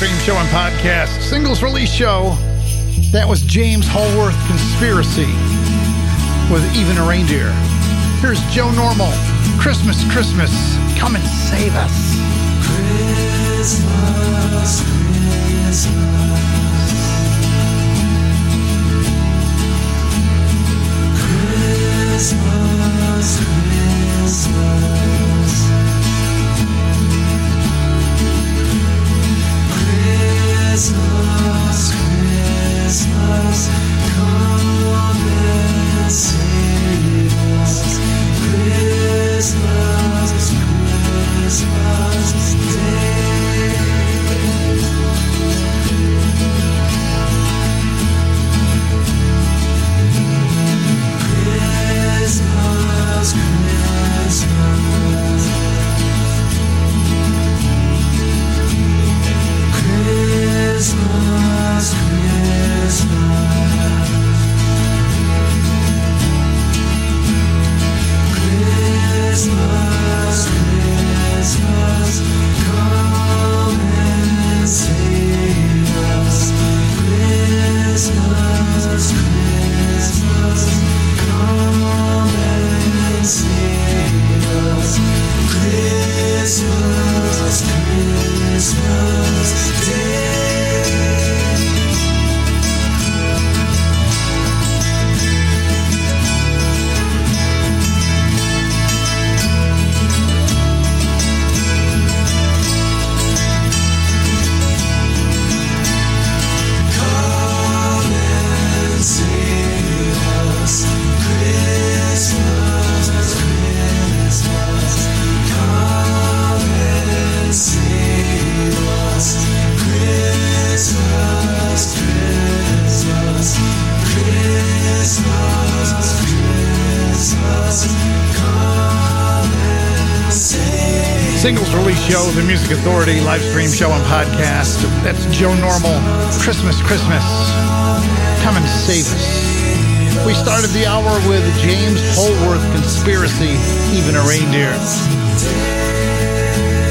Stream show and podcast, singles release show. That was James Holworth Conspiracy with Even a Reindeer. Here's Joe Normal, Christmas, Christmas, come and save us. Singles Authority live stream show and podcast. That's Joe Normal, Christmas, Christmas, come and save us. We started the hour with James Holworth Conspiracy, Even a Reindeer.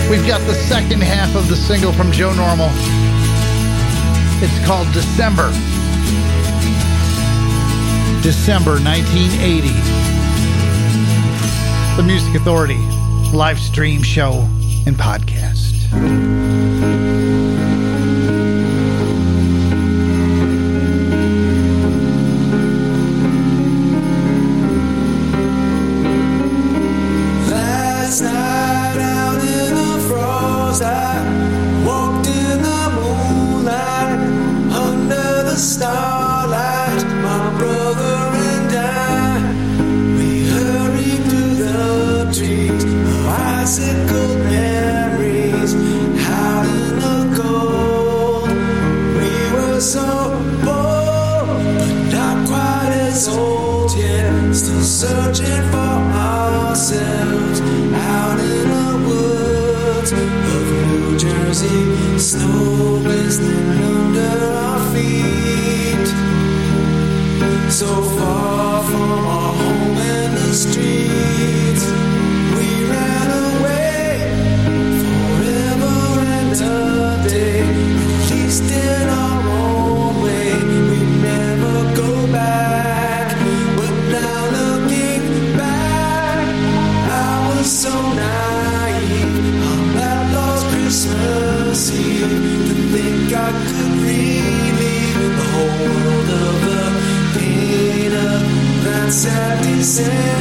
We've got the second half of the single from Joe Normal. It's called December. December 1980. The Music Authority live stream show and podcast time. Sad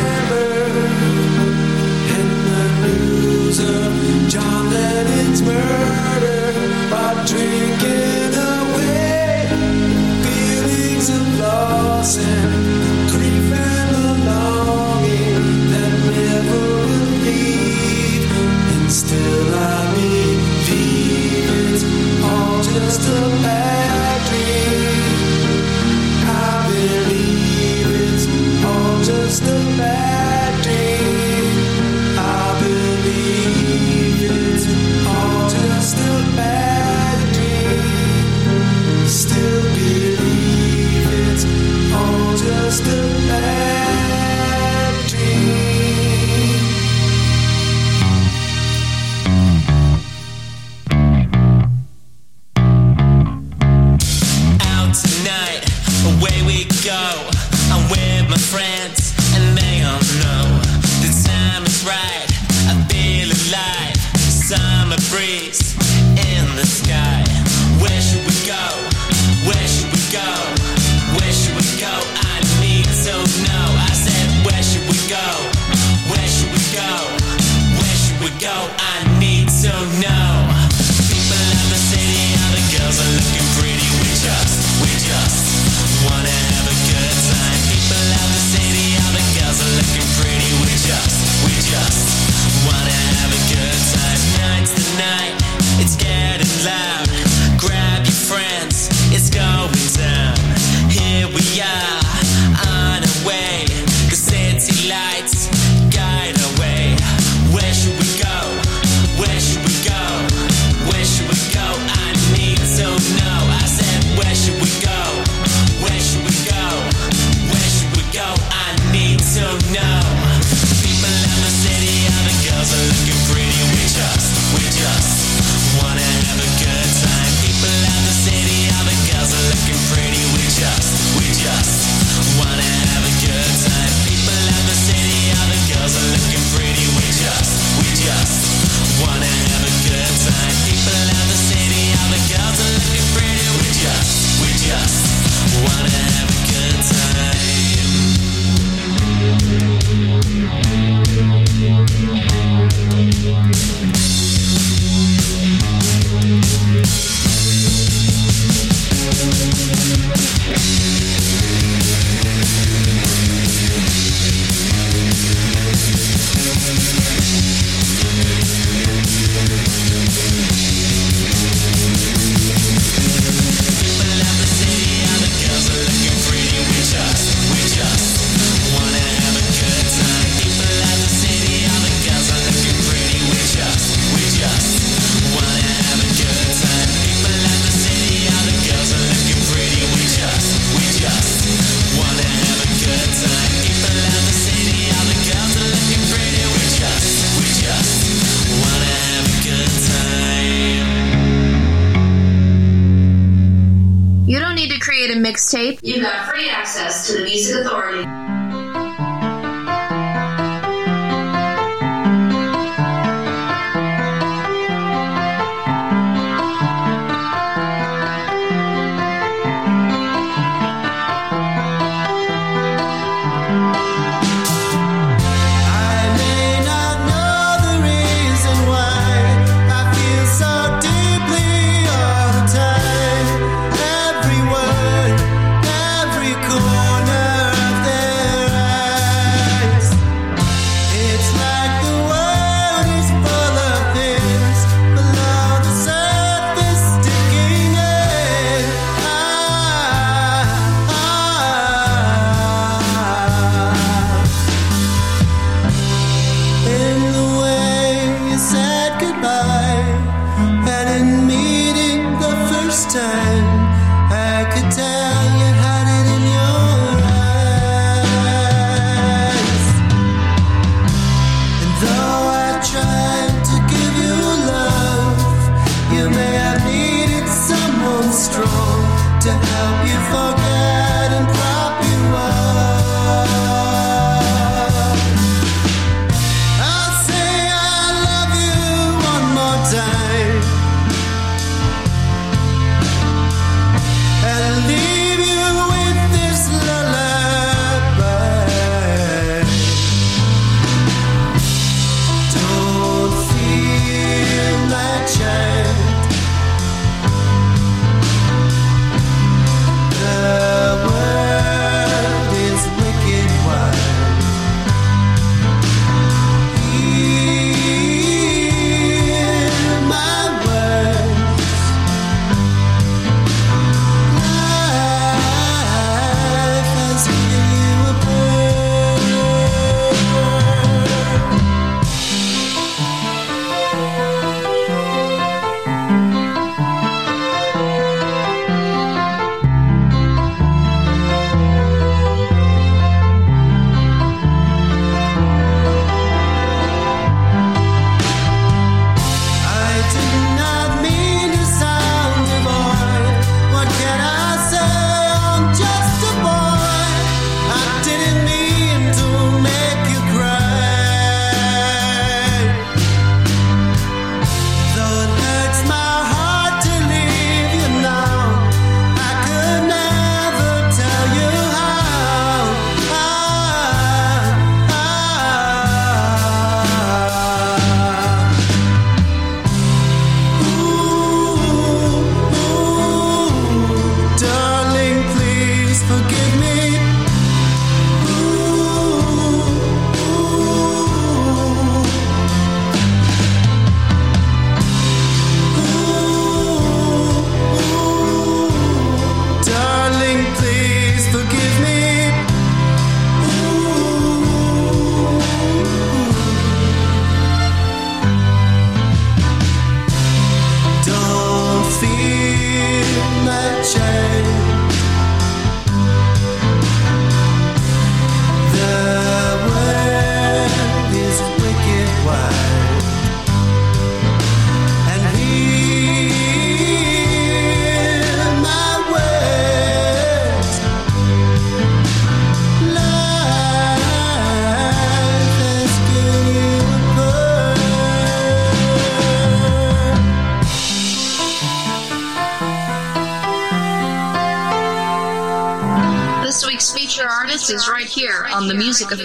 on the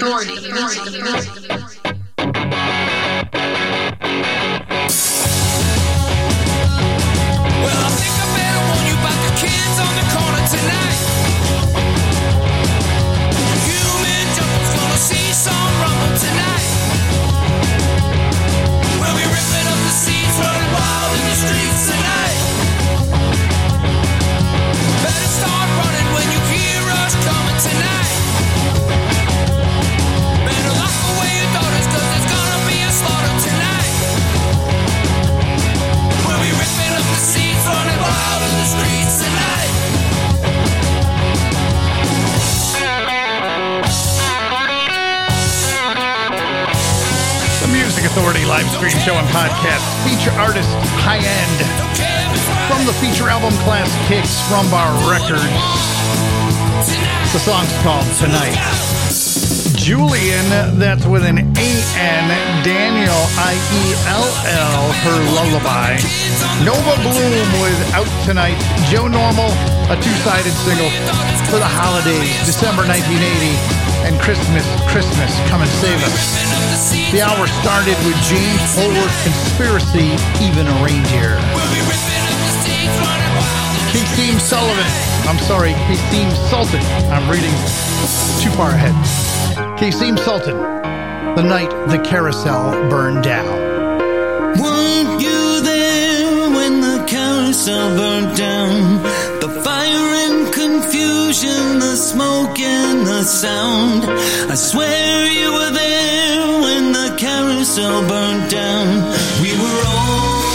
podcast. Feature artist High End from the feature album Class Kicks from Bar Records. The song's called Tonight. Julian, that's with an A-N, Daniel, I-E-L-L, her lullaby. Nova Bloom with Out Tonight. Joe Normal, a two-sided single for the holidays, December 1980. And Christmas, Christmas, come and save us. The hour started with James Holworth Conspiracy, Even a Reindeer. Kasim Sullivan. I'm sorry, Kasim Sultan. I'm reading too far ahead. Kasim Sultan. The night the carousel burned down. Weren't you there when the carousel burnt down? The fire and confusion, the smoke and the sound. I swear you were there when the carousel burned down. We were all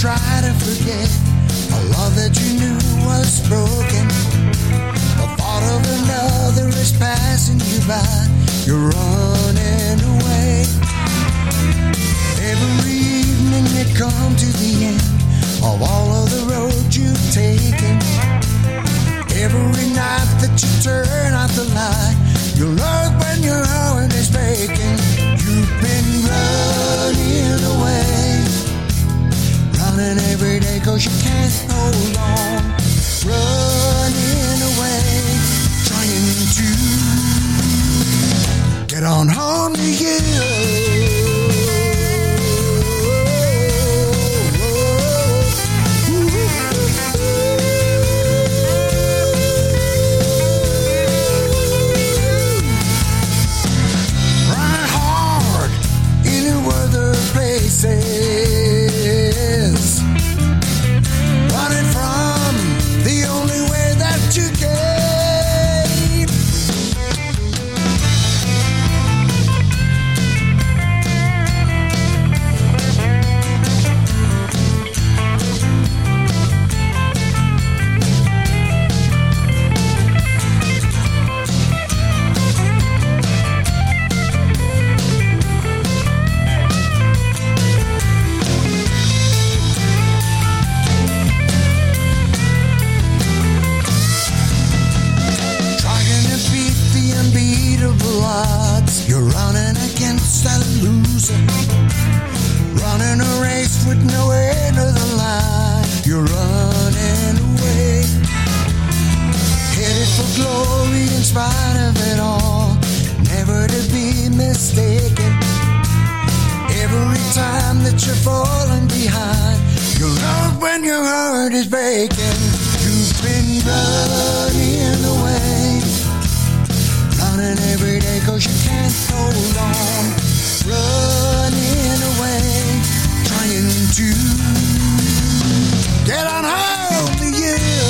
try to forget a love that you knew was broken. The thought of another is passing you by. You're running away. Every evening you come to the end of all of the roads you've taken. Every night that you turn out the light, you look when your heart is breaking. You've been running away, running every day cause you can't hold on. Running away, trying to get on home to you. Run Running a race with no end of the line. You're running away. Headed for glory in spite of it all. Never to be mistaken. Every time that you're falling behind, you love when your heart is breaking. You've been running away, running every day cause you can't hold on. Running away, trying to get on home to you.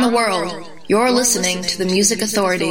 around the world, you're listening to the Music Authority.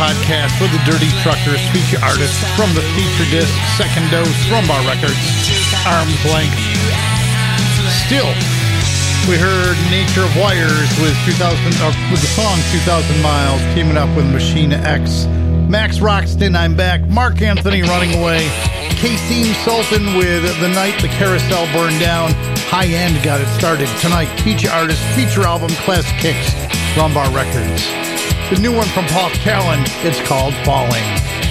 podcast for the Dirty Truckers, feature artists from the feature disc, Second Dose, Rumbar Records, Arms Length. Still, we heard Nature of Wires with 2000 or uh, with the song 2000 Miles, teaming up with Machine X, Max Roxton, I'm back, Mark Anthony running away, Kasim Sultan with The Night the Carousel Burned Down, High End got it started tonight, feature artist, feature album, Class Kicks, Rumbar Records. The new one from Paul Callan, it's called Falling.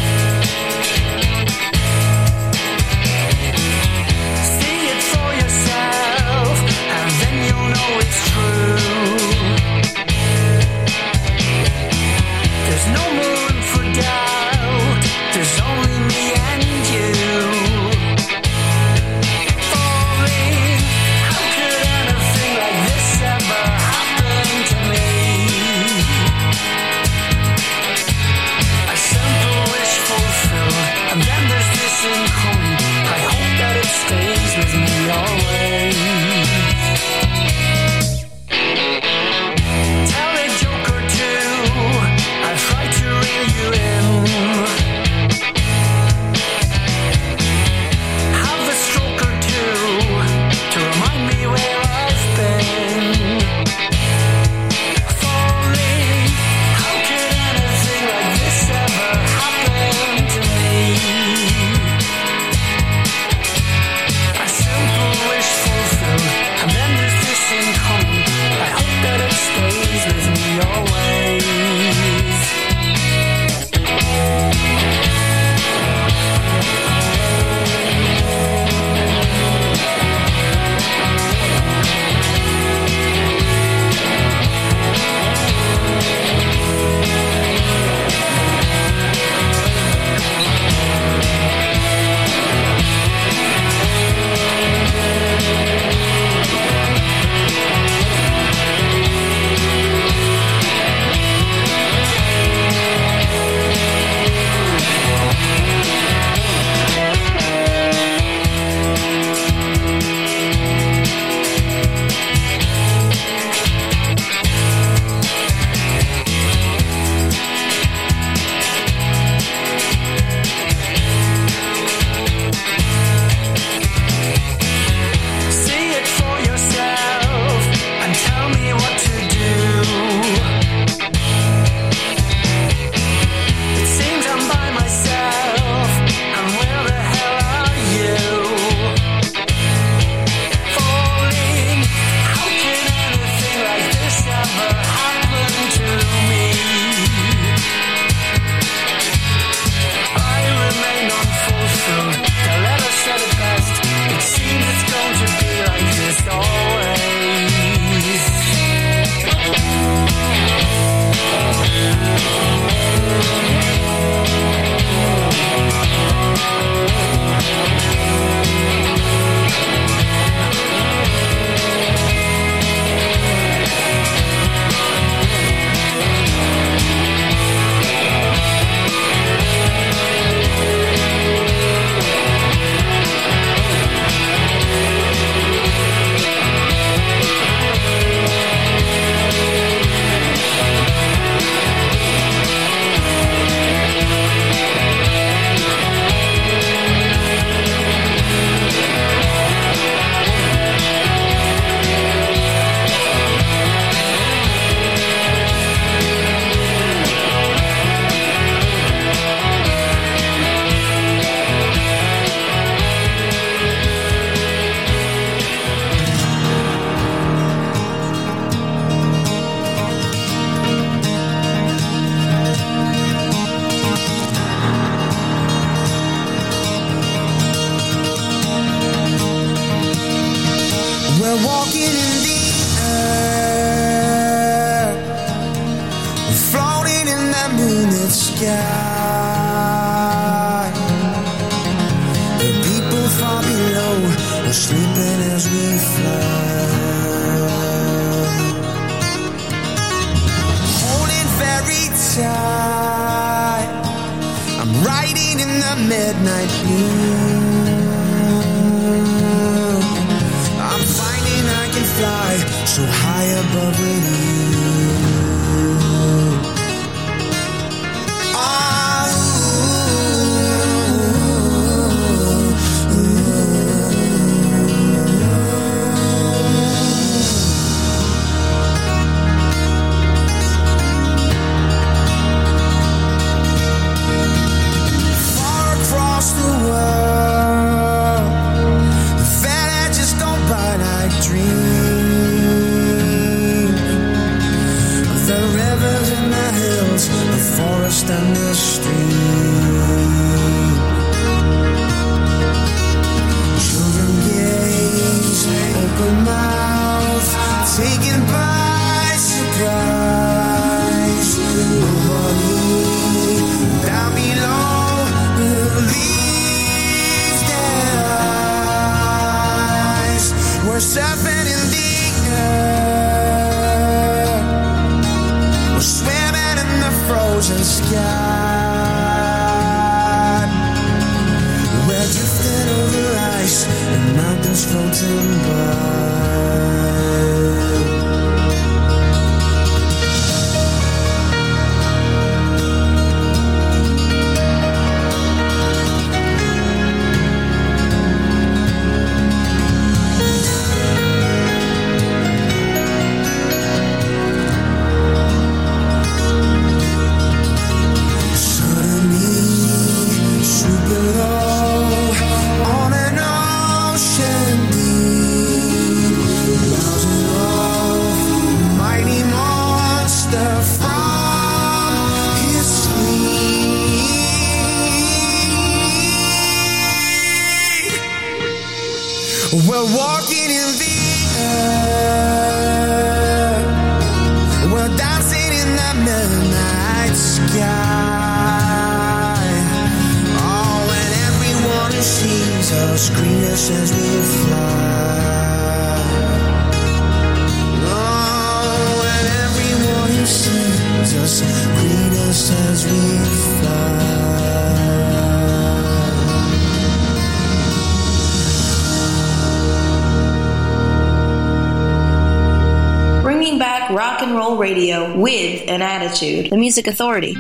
The Music Authority.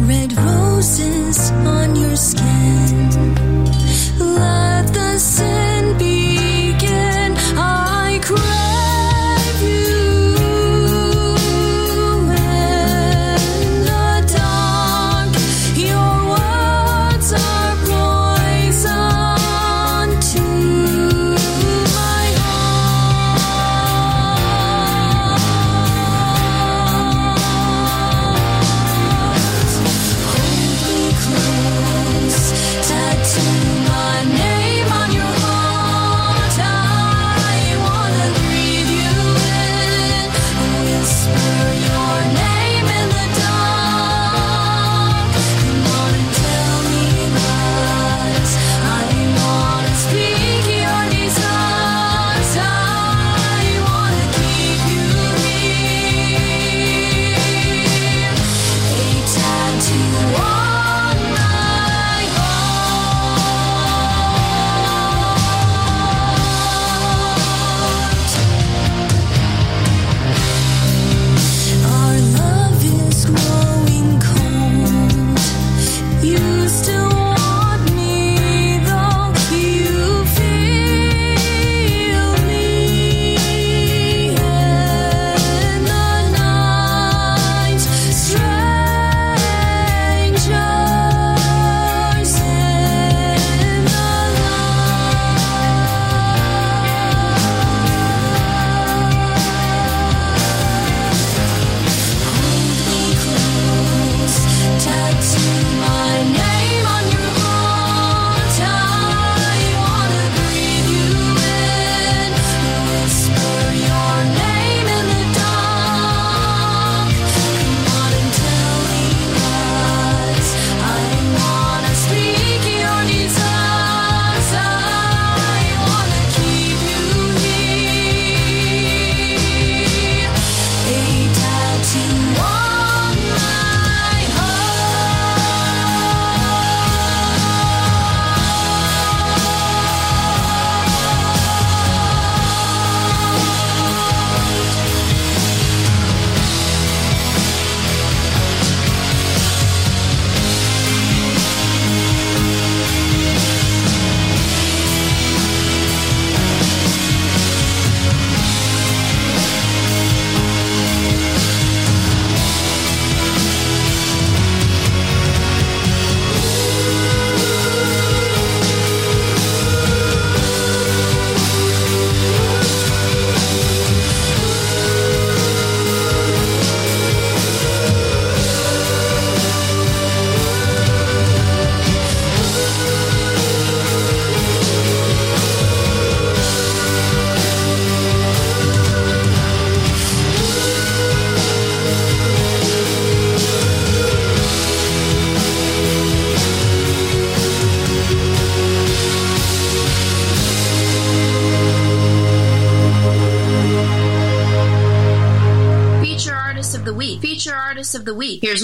Red roses on your skin.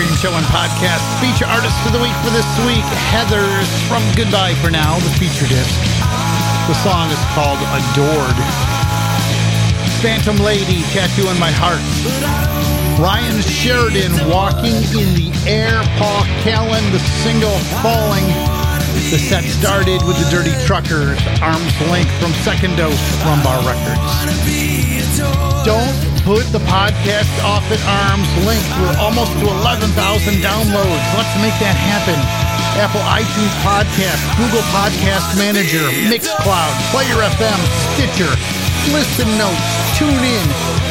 Stream show and podcast. Feature artist of the week for this week, Heathers from Goodbye for Now, the feature disc. The song is called Adored. Phantom Lady, Tattoo on My Heart. Ryan Sheridan, Walking in the Air. Paul Callan, the single Falling. The set started with the Dirty Truckers, Arms Length from Second Dose, Rumbar Records. Don't put the podcast off at arm's length. We're almost to 11,000 downloads. Let's make that happen. Apple iTunes Podcast, Google Podcast Manager, Mixcloud, Player FM, Stitcher, Listen Notes, TuneIn,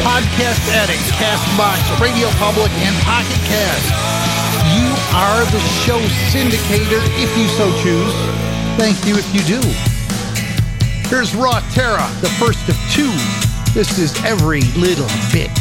Podcast Addict, Castbox, Radio Public, and Pocket Cast. You are the show syndicator if you so choose. Thank you if you do. Here's Raw Terra, the first of two. This is every little bit.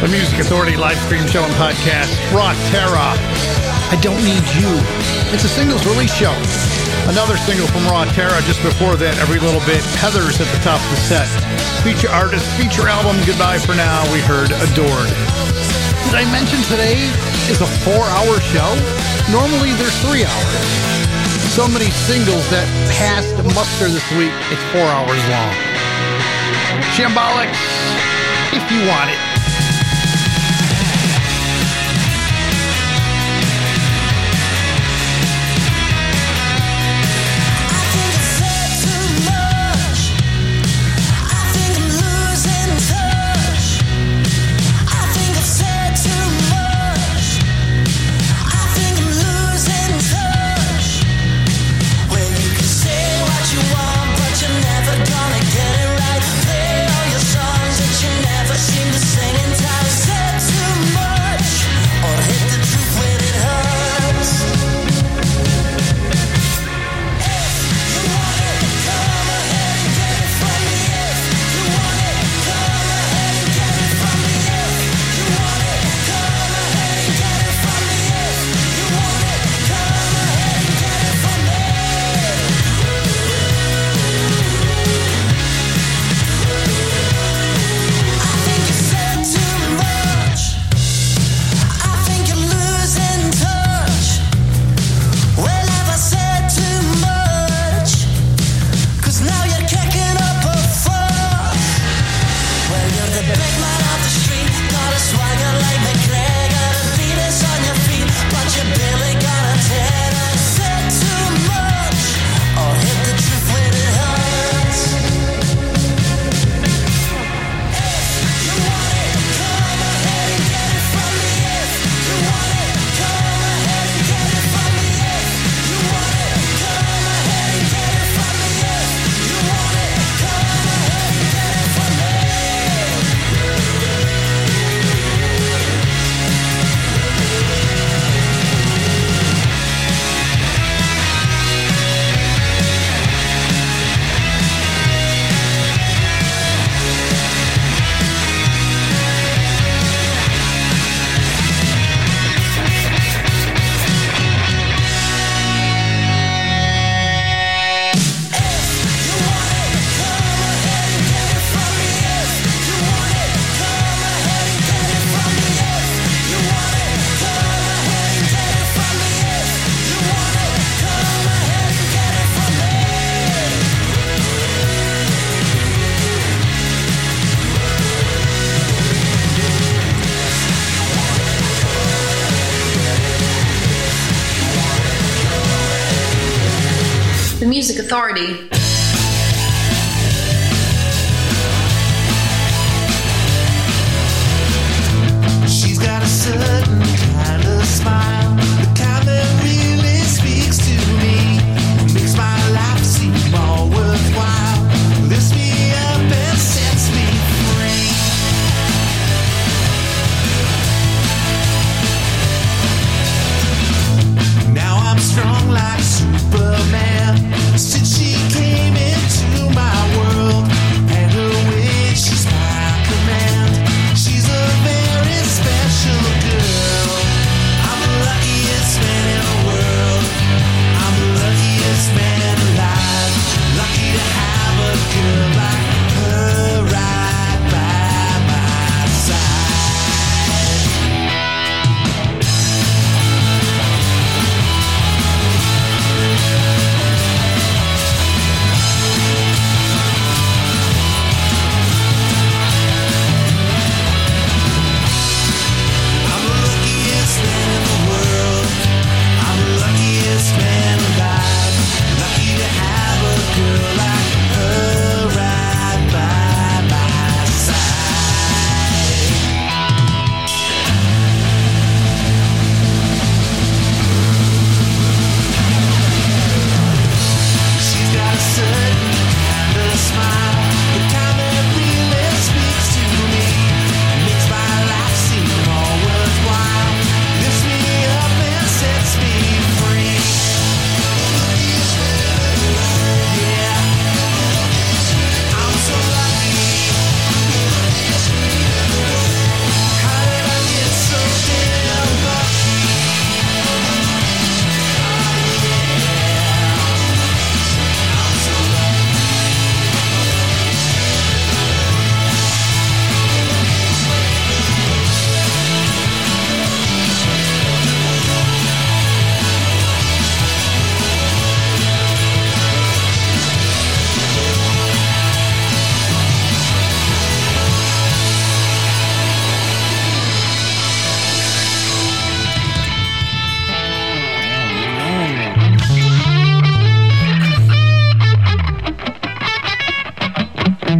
The Music Authority live stream show and podcast, Rock Terra. I Don't Need You. It's a singles release show. Another single from Raw Terra just before that, every little bit. Heathers at the top of the set. Feature artist, feature album, goodbye for now. We heard Adored. Did I mention today is a four hour show? Normally there's three hours. So many singles that passed muster this week, it's four hours long shambolics if you want it.